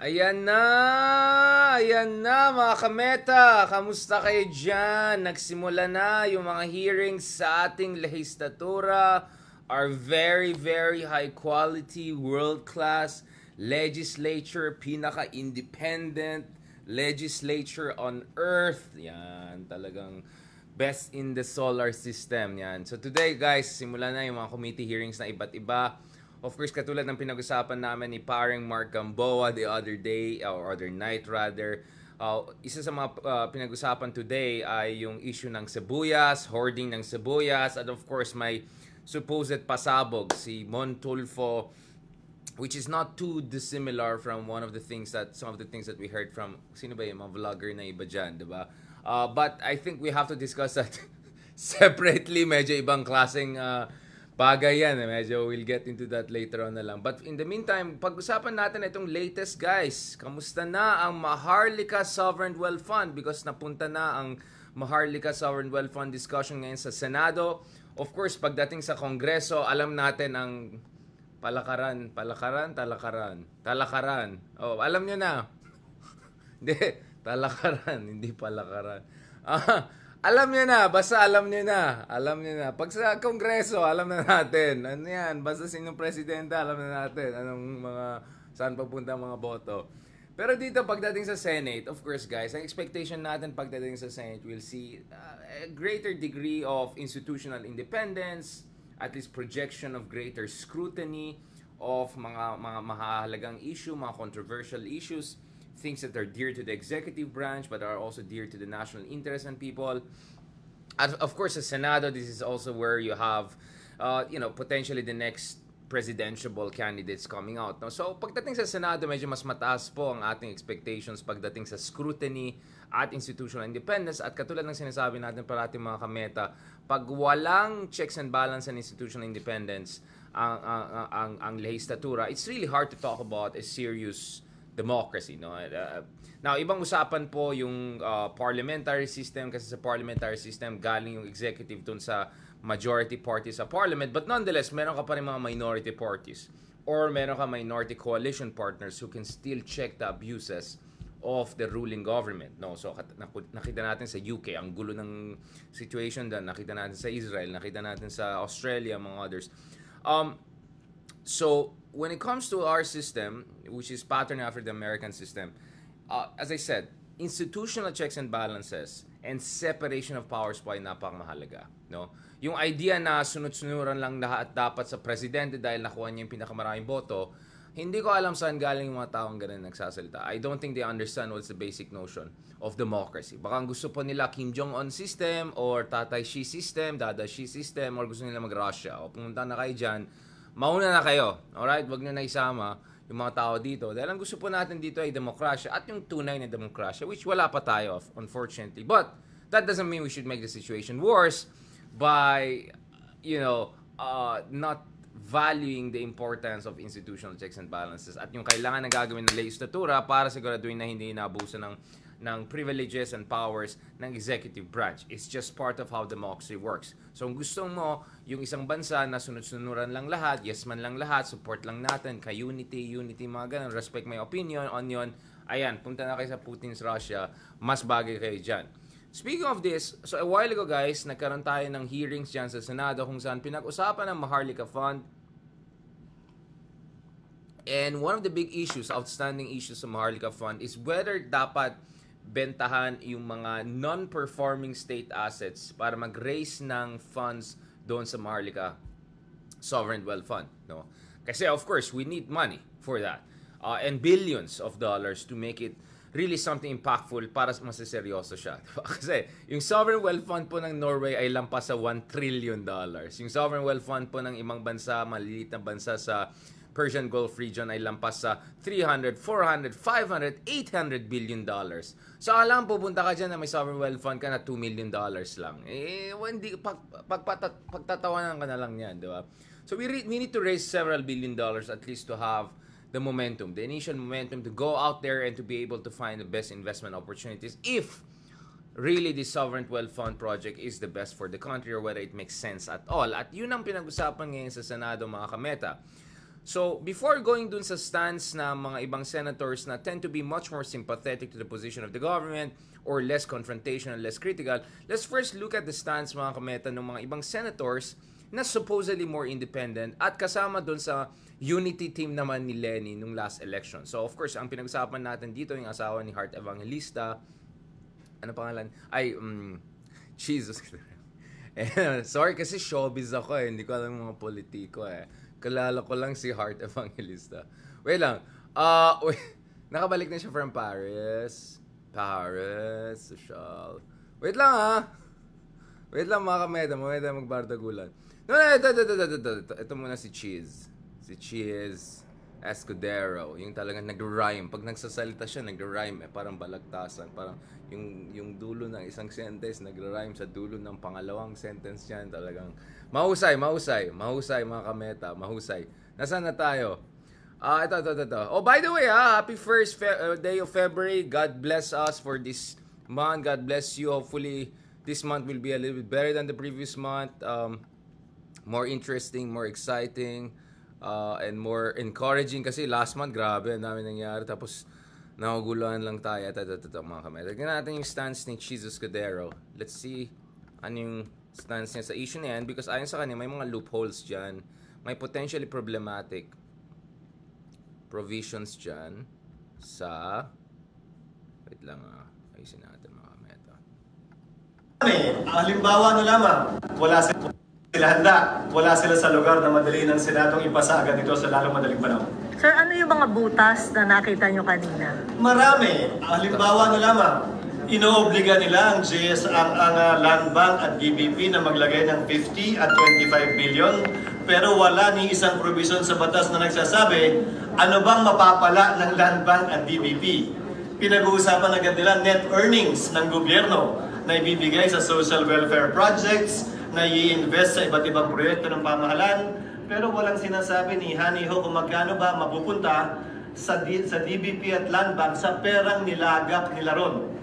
Ayan na! Ayan na mga kameta! Kamusta kayo dyan? Nagsimula na yung mga hearings sa ating legislatura. Our very, very high quality, world-class legislature, pinaka-independent legislature on earth. Yan, talagang best in the solar system. Yan. So today guys, simula na yung mga committee hearings na iba't iba. Of course, katulad ng pinag-usapan namin ni paring Mark Gamboa the other day, or other night rather, uh, isa sa mga uh, pinag-usapan today ay yung issue ng sibuyas, hoarding ng sibuyas, and of course, may supposed pasabog, si Montulfo, which is not too dissimilar from one of the things that, some of the things that we heard from, sino ba yung mga vlogger na iba dyan, di ba? Uh, but I think we have to discuss that separately, medyo ibang klaseng uh, bagay yan. Eh. Medyo we'll get into that later on na lang. But in the meantime, pag-usapan natin itong latest guys. Kamusta na ang Maharlika Sovereign Wealth Fund? Because napunta na ang Maharlika Sovereign Wealth Fund discussion ngayon sa Senado. Of course, pagdating sa Kongreso, alam natin ang palakaran, palakaran, talakaran, talakaran. Oh, alam niyo na. Hindi, talakaran, hindi palakaran. Ah, alam niyo na, basta alam niyo na. Alam niyo na. Pag sa kongreso, alam na natin. Ano yan? Basta sinong presidente, alam na natin. Anong mga, saan papunta mga boto. Pero dito, pagdating sa Senate, of course guys, ang expectation natin pagdating sa Senate, we'll see uh, a greater degree of institutional independence, at least projection of greater scrutiny of mga mga mahalagang issue, mga controversial issues things that are dear to the executive branch but are also dear to the national interest and people. And of course, the Senado, this is also where you have, uh, you know, potentially the next presidential candidates coming out. No? So, pagdating sa Senado, medyo mas mataas po ang ating expectations pagdating sa scrutiny at institutional independence. At katulad ng sinasabi natin parati mga kameta, pag walang checks and balance and institutional independence ang, ang, ang, ang, legislatura, it's really hard to talk about a serious democracy no? Uh, now ibang usapan po yung uh, parliamentary system kasi sa parliamentary system galing yung executive dun sa majority party sa parliament. But nonetheless meron ka pa rin mga minority parties or meron ka minority coalition partners who can still check the abuses of the ruling government no? So nakita natin sa UK ang gulo ng situation doon nakita natin sa Israel nakita natin sa Australia among others. Um so when it comes to our system, which is patterned after the American system, uh, as I said, institutional checks and balances and separation of powers po ay napakamahalaga. No? Yung idea na sunod-sunuran lang lahat dapat sa presidente dahil nakuha niya yung pinakamaraming boto, hindi ko alam saan galing yung mga taong ganun nagsasalita. I don't think they understand what's the basic notion of democracy. Baka gusto po nila Kim Jong-un system or Tatay Xi system, Dada Xi system, or gusto nila mag-Russia. O pumunta na kayo dyan, mauna na kayo. Alright? Huwag nyo na isama yung mga tao dito. Dahil ang gusto po natin dito ay demokrasya at yung tunay na demokrasya, which wala pa tayo, unfortunately. But, that doesn't mean we should make the situation worse by, you know, uh, not valuing the importance of institutional checks and balances at yung kailangan na gagawin ng legislatura para siguraduhin na hindi inaabuso ng ng privileges and powers ng executive branch. It's just part of how democracy works. So kung gusto mo yung isang bansa na sunod-sunuran lang lahat, yes man lang lahat, support lang natin, ka unity, unity mga ganun, respect my opinion on yon, ayan, punta na kayo sa Putin's Russia, mas bagay kayo dyan. Speaking of this, so a while ago guys, nagkaroon tayo ng hearings dyan sa Senado kung saan pinag-usapan ng Maharlika Fund And one of the big issues, outstanding issues sa Maharlika Fund is whether dapat bentahan yung mga non-performing state assets para mag-raise ng funds doon sa Maharlika Sovereign Wealth Fund. No? Kasi of course, we need money for that. Uh, and billions of dollars to make it really something impactful para masaseryoso siya. Kasi yung Sovereign Wealth Fund po ng Norway ay lampas sa 1 trillion dollars. Yung Sovereign Wealth Fund po ng ibang bansa, maliliit na bansa sa Persian Gulf region ay lampas sa 300, 400, 500, 800 billion dollars. So alam pupunta ka dyan na may sovereign wealth fund ka na 2 million dollars lang. Eh hindi pag, pag, pag, pagtatawanan ka na lang yan, di ba? So we, re- we need to raise several billion dollars at least to have the momentum, the initial momentum to go out there and to be able to find the best investment opportunities if really the sovereign wealth fund project is the best for the country or whether it makes sense at all. At yun ang pinag-usapan ngayon sa Senado mga kameta. So, before going dun sa stance na mga ibang senators na tend to be much more sympathetic to the position of the government or less confrontational, less critical, let's first look at the stance mga kameta ng mga ibang senators na supposedly more independent at kasama dun sa unity team naman ni Lenny nung last election. So, of course, ang pinag-usapan natin dito yung asawa ni Heart Evangelista, ano pangalan? Ay, um, Jesus. Sorry kasi showbiz ako eh. Hindi ko alam mga politiko eh. Kalala ko lang si Heart Evangelista. Wait lang. Uh, wait. Nakabalik na siya from Paris. Paris. Social. Wait lang ah. Wait lang mga kameda. Mamaya magbardagulan. No, no, ito, ito, ito, ito, ito, ito, muna si Cheese. Si Cheese Escudero. Yung talagang nag-rhyme. Pag nagsasalita siya, nag-rhyme eh. Parang balagtasan. Parang yung, yung dulo ng isang sentence, nag-rhyme sa dulo ng pangalawang sentence yan. Talagang mahusay, mahusay. Mahusay mga kameta. Mahusay. Nasaan na tayo? Ah, ito, ito, ito, ito. Oh, by the way, ah, happy first fe- uh, day of February. God bless us for this month. God bless you. Hopefully, this month will be a little bit better than the previous month. Um, more interesting, more exciting, uh, and more encouraging. Kasi last month, grabe, ang dami nangyari. Tapos, nakaguluhan lang tayo. Ito, ito, ito, mga kamay. Lagyan natin yung stance ni Jesus Cordero. Let's see ano yung stance niya sa issue na yan. Because ayon sa kanya, may mga loopholes dyan. May potentially problematic provisions dyan sa... Wait lang ah. Ayusin natin mga meta. Halimbawa na lamang, wala sila, sila handa, wala sila sa lugar na madali ng Senadong ipasa agad ito sa lalong madaling panahon. Sir, ano yung mga butas na nakita nyo kanina? Marami, halimbawa na lamang, inoobliga nila ang GS, ang, ang uh, Land Bank at DBP na maglagay ng 50 at 25 billion pero wala ni isang provision sa batas na nagsasabi ano bang mapapala ng Land Bank at DBP. Pinag-uusapan agad nila net earnings ng gobyerno na ibibigay sa social welfare projects, na i-invest sa iba't ibang proyekto ng pamahalaan, pero walang sinasabi ni Hani Ho kung magkano ba mapupunta sa, D- sa DBP at Land Bank sa perang nilagap nila ron.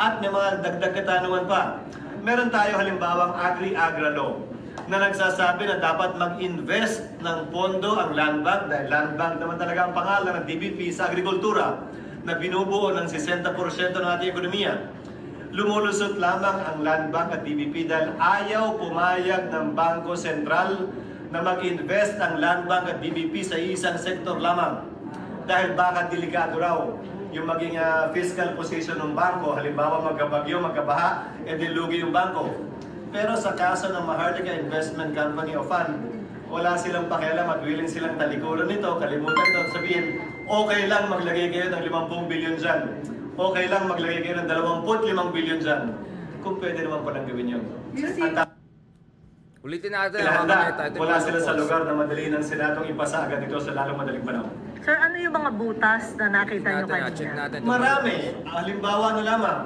At may mga dagdag katanungan pa. Meron tayo halimbawang Agri-Agra Law na nagsasabi na dapat mag-invest ng pondo ang Land Bank dahil Land Bank naman talaga ang pangalan ng DBP sa agrikultura na binubuo ng 60% ng ating ekonomiya. Lumulusot lamang ang Land Bank at DBP dahil ayaw pumayag ng Bangko Sentral na mag-invest ang Land Bank at DBP sa isang sektor lamang. Dahil baka delikado raw yung maging ah, fiscal position ng bangko. Halimbawa magkabagyo, magkabaha, e di lugi yung bangko. Pero sa kaso ng Maharlika Investment Company o Fund, wala silang pakialam at willing silang talikuran nito, kalimutan ito at sabihin, okay lang maglagay kayo ng 50 billion dyan. Okay lang maglagay kayo ng 25 billion dyan. Kung pwede naman palang gawin yun. At Ulitin natin sila mga wala sila sa lugar na madali ng Senadong ipasa agad ito sa lalong madaling panahon. Sir, ano yung mga butas na nakita nyo Natin, ah, check kanina? natin. Marami. Halimbawa na lamang,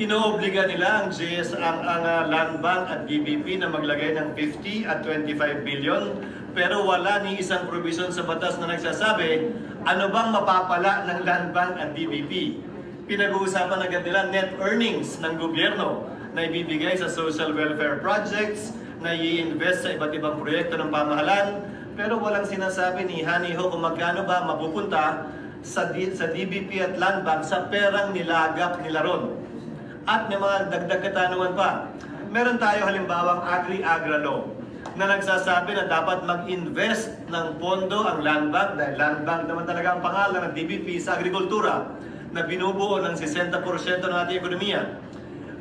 inoobliga nila ang GS, ang, ang uh, Land Bank at DBP na maglagay ng 50 at 25 billion pero wala ni isang provision sa batas na nagsasabi ano bang mapapala ng Land Bank at DBP. Pinag-uusapan agad nila net earnings ng gobyerno na ibibigay sa social welfare projects, na i-invest sa iba't ibang proyekto ng pamahalaan, pero walang sinasabi ni Hani Ho kung magkano ba mapupunta sa, D- sa DBP at Land Bank sa perang nilagap nila ron. At may mga dagdag katanungan pa. Meron tayo halimbawang Agri-Agra Law na nagsasabi na dapat mag-invest ng pondo ang Land Bank dahil Land Bank naman talaga ang pangalan ng DBP sa agrikultura na binubuo ng 60% ng ating ekonomiya.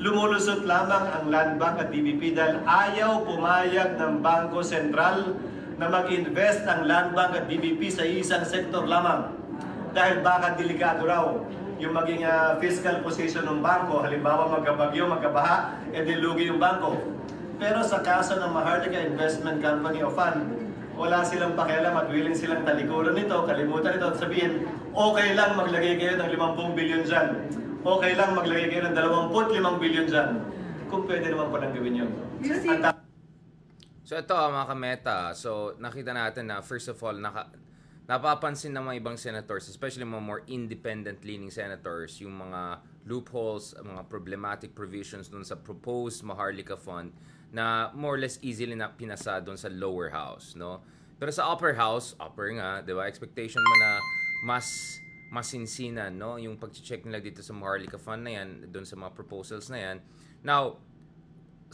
Lumulusot lamang ang Land Bank at DBP dahil ayaw pumayag ng Bangko Sentral na mag-invest ang Land Bank at DBP sa isang sektor lamang. Dahil baka delikado raw yung maging ah, fiscal position ng bangko. Halimbawa magkabagyo, magkabaha, e di lugi yung bangko. Pero sa kaso ng Maharlika Investment Company o Fund, wala silang pakialam at willing silang talikuran nito, kalimutan ito at sabihin, okay lang maglagay kayo ng 50 billion dyan. Okay lang maglagay kayo ng 25 billion dyan. Kung pwede naman palang gawin yun. At So ito ah, mga kameta. So nakita natin na first of all, naka, napapansin ng mga ibang senators, especially mga more independent leaning senators, yung mga loopholes, mga problematic provisions dun sa proposed Maharlika Fund na more or less easily na pinasa dun sa lower house, no? Pero sa upper house, upper nga, 'di ba? Expectation mo na mas masinsinan, no? Yung pag-check nila dito sa Maharlika Fund na yan, doon sa mga proposals na yan. Now,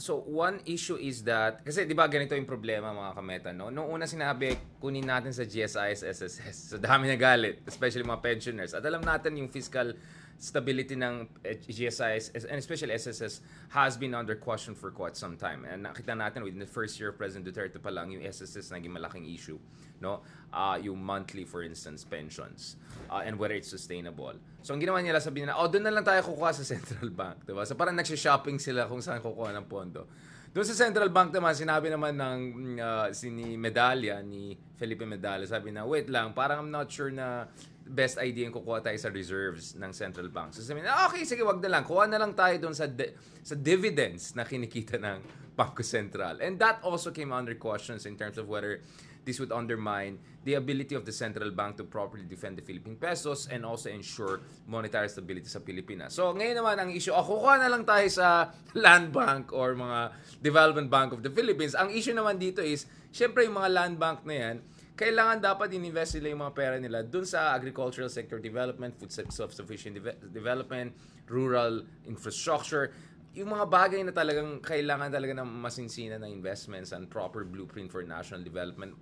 so one issue is that, kasi di ba ganito yung problema mga kameta, no? Noong una sinabi, kunin natin sa GSIS, SSS. So dami na galit, especially mga pensioners. At alam natin yung fiscal stability ng GSIS and especially SSS has been under question for quite some time. And nakita natin within the first year of President Duterte pa lang yung SSS naging malaking issue, no? Uh, yung monthly for instance pensions uh, and whether it's sustainable. So ang ginawa nila sabi nila, oh doon na lang tayo kukuha sa central bank, 'di ba? So parang nagsho-shopping sila kung saan kukuha ng pondo. Doon sa Central Bank naman, sinabi naman ng uh, si ni Medalla, ni Felipe Medalla, sabi na, wait lang, parang I'm not sure na best idea yung kukuha tayo sa reserves ng central bank. So sabi na, okay, sige, wag na lang. Kuha na lang tayo doon sa, di- sa dividends na kinikita ng Bangko Sentral. And that also came under questions in terms of whether this would undermine the ability of the central bank to properly defend the Philippine pesos and also ensure monetary stability sa Pilipinas. So ngayon naman ang issue, oh, kukuha na lang tayo sa Land Bank or mga Development Bank of the Philippines. Ang issue naman dito is, syempre yung mga land bank na yan, kailangan dapat ininvest nila yung mga pera nila dun sa agricultural sector development, food self-sufficient de- development, rural infrastructure, yung mga bagay na talagang kailangan talaga ng masinsina na investments and proper blueprint for national development.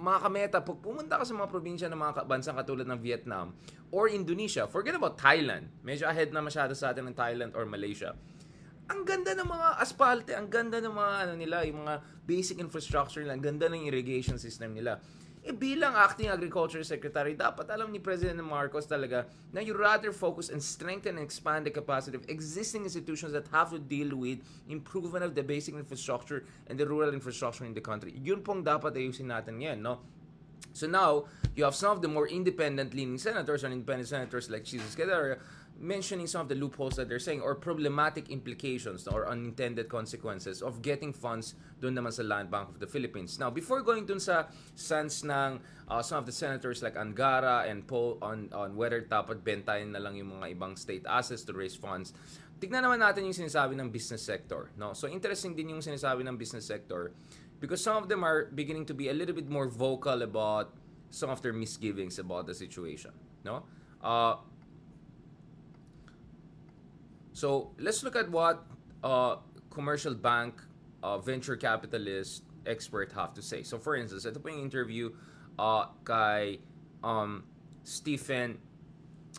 Mga kameta, pag pumunta ka sa mga probinsya ng mga bansang katulad ng Vietnam or Indonesia, forget about Thailand. Medyo ahead na masyado sa atin ng Thailand or Malaysia ang ganda ng mga aspalte, ang ganda ng mga ano nila, yung mga basic infrastructure nila, ang ganda ng irrigation system nila. Eh bilang acting agriculture secretary, dapat alam ni President Marcos talaga na you rather focus and strengthen and expand the capacity of existing institutions that have to deal with improvement of the basic infrastructure and the rural infrastructure in the country. Yun pong dapat ayusin natin yan, no? So now, you have some of the more independent leaning senators and independent senators like Jesus Quedera mentioning some of the loopholes that they're saying or problematic implications or unintended consequences of getting funds doon naman sa Land Bank of the Philippines. Now, before going dun sa sense ng uh, some of the senators like Angara and Paul on, on whether dapat bentayin na lang yung mga ibang state assets to raise funds, tignan naman natin yung sinasabi ng business sector. No? So, interesting din yung sinasabi ng business sector because some of them are beginning to be a little bit more vocal about some of their misgivings about the situation. No? Uh, So let's look at what uh, commercial bank uh, venture capitalist expert have to say. So for instance, ito po yung interview uh, kay um, Stephen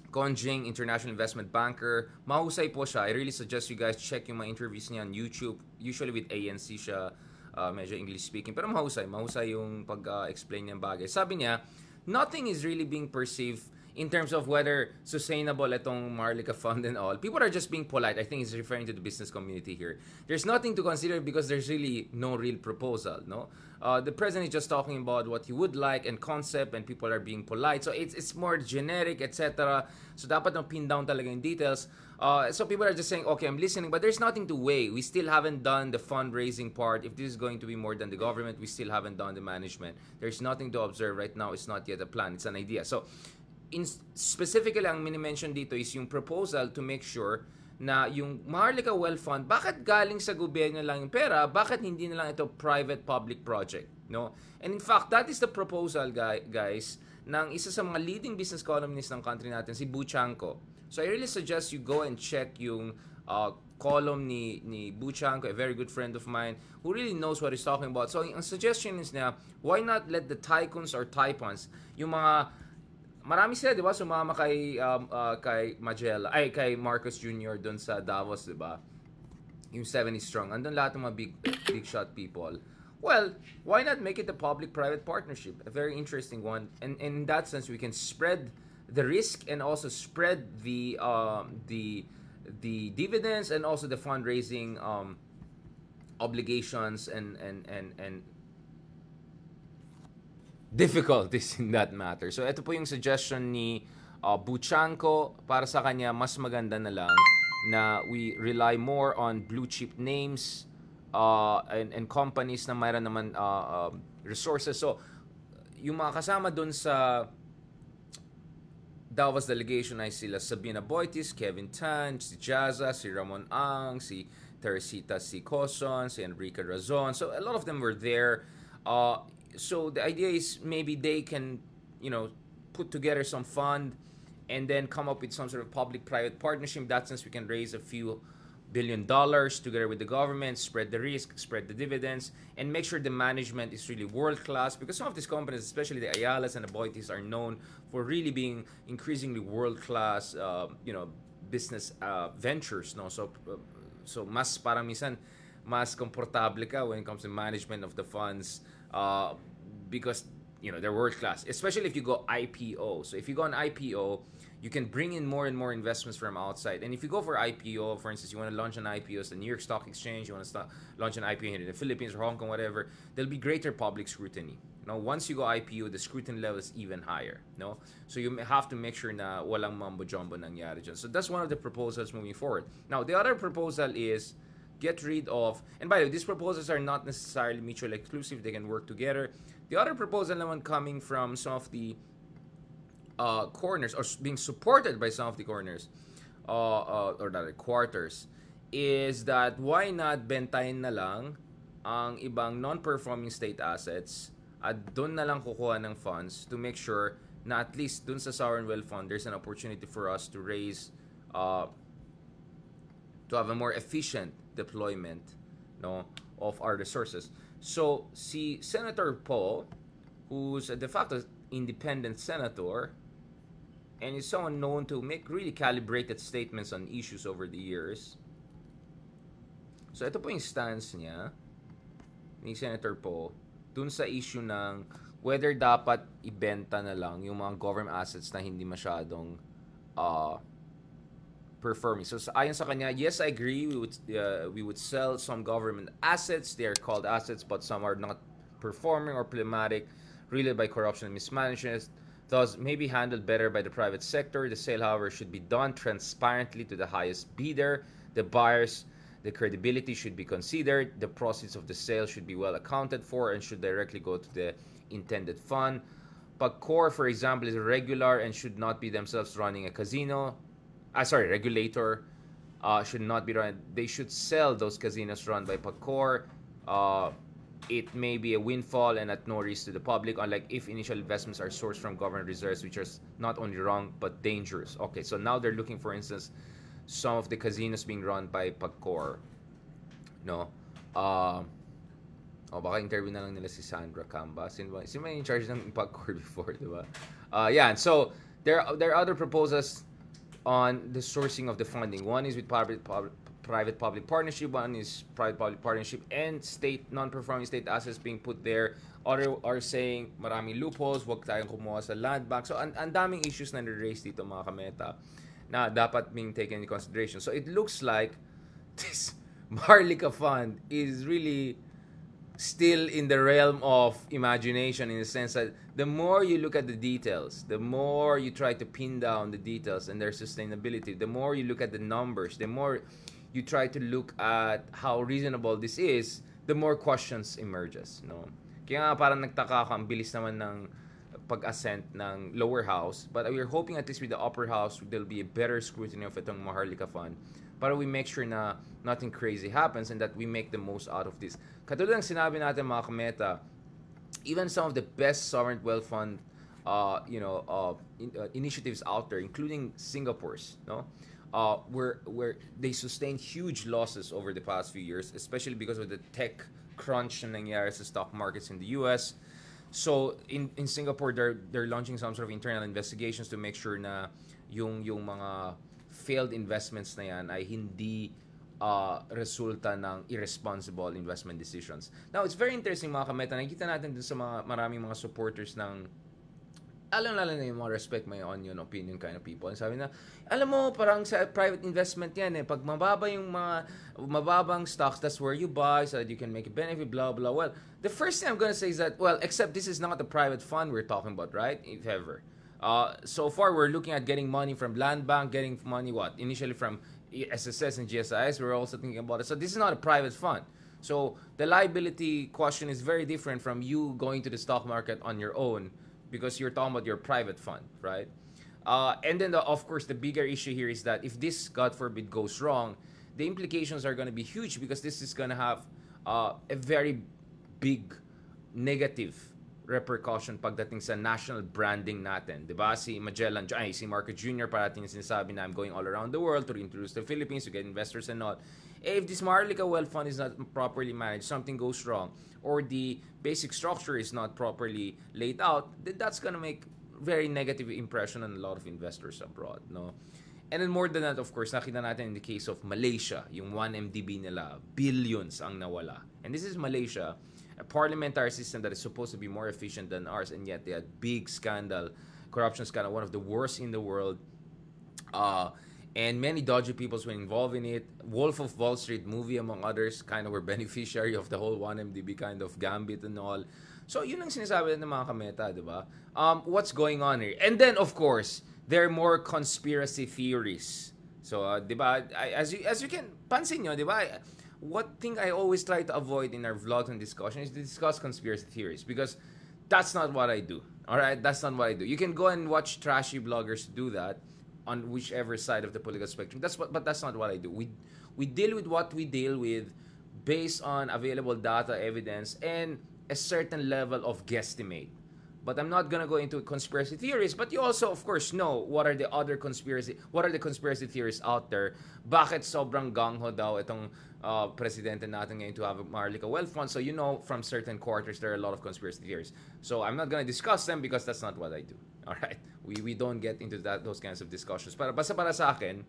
Conjing, international investment banker. Mahusay po siya. I really suggest you guys check yung mga interviews niya on YouTube. Usually with ANC siya, uh, medyo English speaking. Pero mahusay. Mahusay yung pag-explain uh, niyang bagay. Sabi niya, nothing is really being perceived in terms of whether sustainable itong Marlica Fund and all. People are just being polite. I think he's referring to the business community here. There's nothing to consider because there's really no real proposal, no? Uh, the president is just talking about what he would like and concept and people are being polite. So it's, it's more generic, etc. So dapat na pin down talaga yung details. Uh, so people are just saying, okay, I'm listening, but there's nothing to weigh. We still haven't done the fundraising part. If this is going to be more than the government, we still haven't done the management. There's nothing to observe right now. It's not yet a plan. It's an idea. So in specifically ang mini-mention dito is yung proposal to make sure na yung Maharlika Well Fund, bakit galing sa gobyerno lang yung pera? Bakit hindi na lang ito private-public project? No? And in fact, that is the proposal, guys, ng isa sa mga leading business columnists ng country natin, si Buchanko. So I really suggest you go and check yung uh, column ni, ni Buchanko, a very good friend of mine, who really knows what he's talking about. So ang suggestion is na, why not let the tycoons or typons, yung mga marami sila, 'di ba, sumama kay um, uh, kay Magella, ay kay Marcos Jr. doon sa Davos, 'di ba? Yung 70 strong. Andun lahat ng mga big big shot people. Well, why not make it a public-private partnership? A very interesting one. And, and in that sense, we can spread the risk and also spread the um, the the dividends and also the fundraising um, obligations and and and and difficulties in that matter. So ito po yung suggestion ni uh, Buchanko para sa kanya mas maganda na lang na we rely more on blue chip names uh, and, and companies na mayroon naman uh, uh, resources. So yung mga kasama doon sa Davos delegation ay sila Sabina Boitis, Kevin Tan, si Jaza, si Ramon Ang, si Teresita C. Coson, si Enrique Razon. So a lot of them were there. Uh, so the idea is maybe they can, you know, put together some fund and then come up with some sort of public-private partnership. In that sense, we can raise a few billion dollars together with the government, spread the risk, spread the dividends, and make sure the management is really world class. Because some of these companies, especially the Ayalas and the Boitis, are known for really being increasingly world class, uh, you know, business uh, ventures. No, so uh, so mas parang minsan mas komportable ka when it comes to management of the funds uh, because you know they're world class especially if you go IPO so if you go on IPO you can bring in more and more investments from outside. And if you go for IPO for instance you want to launch an IPO the New York Stock Exchange you want to start, launch an IPO in the Philippines or Hong Kong whatever there'll be greater public scrutiny. No once you go IPO the scrutiny level is even higher no so you have to make sure na walang mambo jumbo nangyari dyan. so that's one of the proposals moving forward. Now the other proposal is get rid of and by the way these proposals are not necessarily mutually exclusive they can work together. The other proposal naman coming from some of the uh, corners or being supported by some of the corners uh, uh, or rather quarters is that why not bentayin na lang ang ibang non-performing state assets at doon na lang kukuha ng funds to make sure na at least doon sa sovereign wealth fund there's an opportunity for us to raise uh, to have a more efficient deployment no of our resources. So si Senator Poe, who's a de facto independent senator and is someone known to make really calibrated statements on issues over the years. So ito po yung stance niya ni Senator Poe dun sa issue ng whether dapat ibenta na lang yung mga government assets na hindi masyadong uh, performing. So sa- ayon sa kanya, yes, I agree. We would uh, we would sell some government assets. They are called assets, but some are not performing or problematic, really by corruption and mismanagement. Thus, maybe handled better by the private sector. The sale, however, should be done transparently to the highest bidder. The buyers, the credibility should be considered. The proceeds of the sale should be well accounted for and should directly go to the intended fund. Pagcor, for example, is regular and should not be themselves running a casino. Ah, sorry, regulator uh, should not be run. They should sell those casinos run by Pagcor. Uh, it may be a windfall and at no risk to the public, unlike if initial investments are sourced from government reserves, which is not only wrong but dangerous. Okay, so now they're looking, for instance, some of the casinos being run by Pagcor. No? Uh, oh, baka interview na lang nila si Sandra Camba. Sino ba? Sino ba in charge ng Pagcor before, di ba? Uh, yeah, and so there, there are other proposals on the sourcing of the funding. One is with private public private public partnership, one is private public partnership and state non-performing state assets being put there. Other are saying maraming loopholes, wag tayong kumuha sa land bank. So ang ang daming issues na raise dito mga kameta na dapat being taken into consideration. So it looks like this Marlica fund is really still in the realm of imagination in the sense that the more you look at the details, the more you try to pin down the details and their sustainability, the more you look at the numbers, the more you try to look at how reasonable this is, the more questions emerges, no? Kaya nga parang nagtaka ako, ang bilis naman ng pag-ascent ng lower house, but we're hoping at least with the upper house, there'll be a better scrutiny of itong Maharlika Fund para we make sure na nothing crazy happens and that we make the most out of this. Katulad ng sinabi natin mga kameta, even some of the best sovereign wealth fund uh, you know uh, in, uh, initiatives out there including Singapore's no uh, where where they sustained huge losses over the past few years especially because of the tech crunch na nangyari sa stock markets in the US so in in Singapore they're they're launching some sort of internal investigations to make sure na yung yung mga failed investments na yan ay hindi uh, resulta ng irresponsible investment decisions. Now, it's very interesting mga kameta. Nakikita natin dun sa mga maraming mga supporters ng alam lalo na yung mga respect my onion opinion kind of people. Sabi na, alam mo, parang sa private investment yan eh. Pag mababa yung mga, mababang stocks, that's where you buy so that you can make a benefit, blah, blah. Well, the first thing I'm gonna say is that, well, except this is not the private fund we're talking about, right? If ever. Uh, so far, we're looking at getting money from Land Bank, getting money, what? Initially from SSS and GSIS, we're also thinking about it. So this is not a private fund. So the liability question is very different from you going to the stock market on your own because you're talking about your private fund, right? Uh, and then, the, of course, the bigger issue here is that if this, God forbid, goes wrong, the implications are going to be huge because this is going to have uh, a very big negative repercussion pagdating sa national branding natin. 'Di ba? Si Magellan, ay, si Marco Jr. parating sinasabi na I'm going all around the world to reintroduce the Philippines to get investors and all. Eh, if this Maharlika Wealth Fund is not properly managed, something goes wrong, or the basic structure is not properly laid out, then that's gonna make very negative impression on a lot of investors abroad, no? And then more than that, of course, nakita natin in the case of Malaysia, yung 1MDB nila, billions ang nawala. And this is Malaysia, a parliamentary system that is supposed to be more efficient than ours, and yet they had big scandal, corruption scandal, one of the worst in the world. Uh, and many dodgy peoples were involved in it. Wolf of Wall Street movie, among others, kind of were beneficiary of the whole 1MDB kind of gambit and all. So, yun ang sinasabi ng mga kameta, di ba? Um, what's going on here? And then, of course, there are more conspiracy theories. So, uh, di ba, as you, as you can, pansin nyo, di ba, what thing I always try to avoid in our vlogs and discussion is to discuss conspiracy theories because that's not what I do. All right, that's not what I do. You can go and watch trashy bloggers do that on whichever side of the political spectrum. That's what, but that's not what I do. We we deal with what we deal with based on available data, evidence, and a certain level of guesstimate. But I'm not gonna go into conspiracy theories. But you also, of course, know what are the other conspiracy, what are the conspiracy theories out there? Bakit sobrang gangho daw itong uh, presidente natin ngayon to have a Wealth Fund? So you know from certain quarters there are a lot of conspiracy theories. So I'm not gonna discuss them because that's not what I do. All right, we we don't get into that those kinds of discussions. Para para sa akin,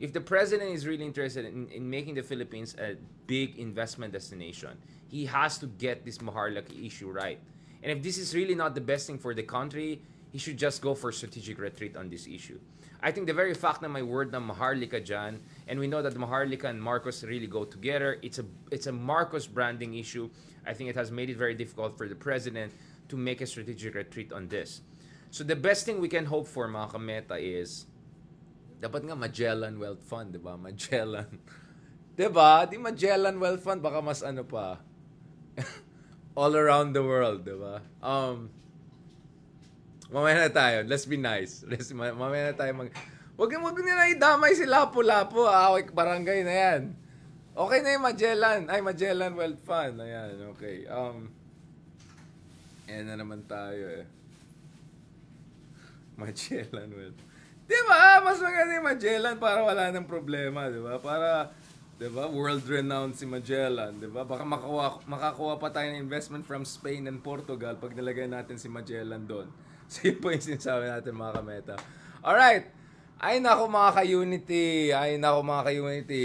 if the president is really interested in, in making the Philippines a big investment destination, he has to get this Maharlika issue right. And if this is really not the best thing for the country, he should just go for a strategic retreat on this issue. I think the very fact na may word na Maharlika dyan, and we know that Maharlika and Marcos really go together, it's a, it's a Marcos branding issue. I think it has made it very difficult for the president to make a strategic retreat on this. So the best thing we can hope for, mga kameta, is dapat nga Magellan Wealth Fund, 'di ba? Magellan. 'Di ba? Di Magellan Wealth Fund baka mas ano pa. All around the world, 'di ba? Um Mamaya na tayo. Let's be nice. Let's ma- mamaya na tayo mag Wag wag niyo na idamay si Lapu-Lapu. Away barangay na 'yan. Okay na yung Magellan. Ay, Magellan Wealth Fund. Ayan, okay. Um, Ayan na naman tayo eh. Magellan Wealth. Di ba? Mas maganda yung Magellan para wala nang problema, di ba? Para, di ba, world-renowned si Magellan, di ba? Baka makakuha, makakuha pa tayo ng investment from Spain and Portugal pag nilagay natin si Magellan doon. So yun po yung sinasabi natin mga kameta. Alright! Ay nako mga ka-unity! Ay nako mga ka-unity!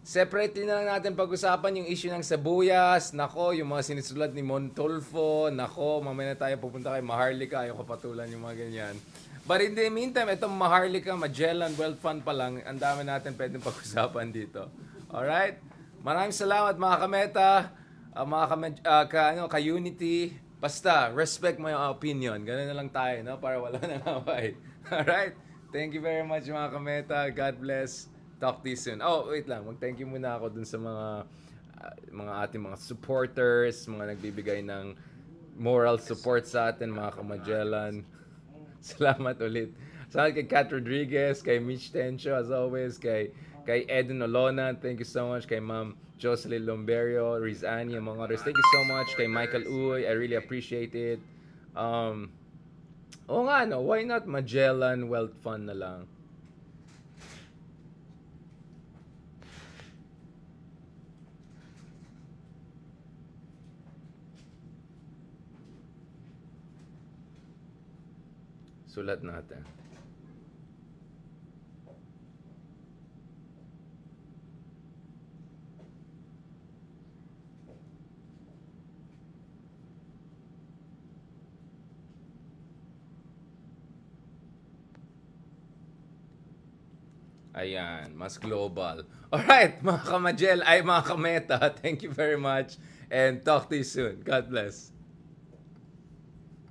Separately na lang natin pag-usapan yung issue ng Sabuyas. Nako, yung mga sinisulat ni Montolfo. Nako, mamaya na tayo pupunta kay Maharlika. Ayaw kapatulan yung mga ganyan. But in the meantime, itong Maharlika, Magellan Wealth Fund pa lang, ang dami natin pwedeng pag-usapan dito. Alright? Maraming salamat mga kameta, uh, mga ka, uh, ka, ano, ka-unity. Basta, respect my opinion. Ganun na lang tayo, no? Para wala nang away. Alright? Thank you very much mga kameta. God bless. Talk to you soon. Oh, wait lang. Mag-thank you muna ako dun sa mga uh, mga ating mga supporters, mga nagbibigay ng moral support sa atin, mga kamagellan. Salamat ulit. Salamat kay Kat Rodriguez, kay Mitch Tencho, as always, kay kay Eden Olona, thank you so much, kay Ma'am Jocelyn Lomberio, Riz Annie, among others. Thank you so much kay Michael Uy, I really appreciate it. Um, Oo nga, no, why not Magellan Wealth Fund na lang? Sulat natin. Ayan, mas global. Alright, mga kamajel, ay mga kameta, thank you very much and talk to you soon. God bless.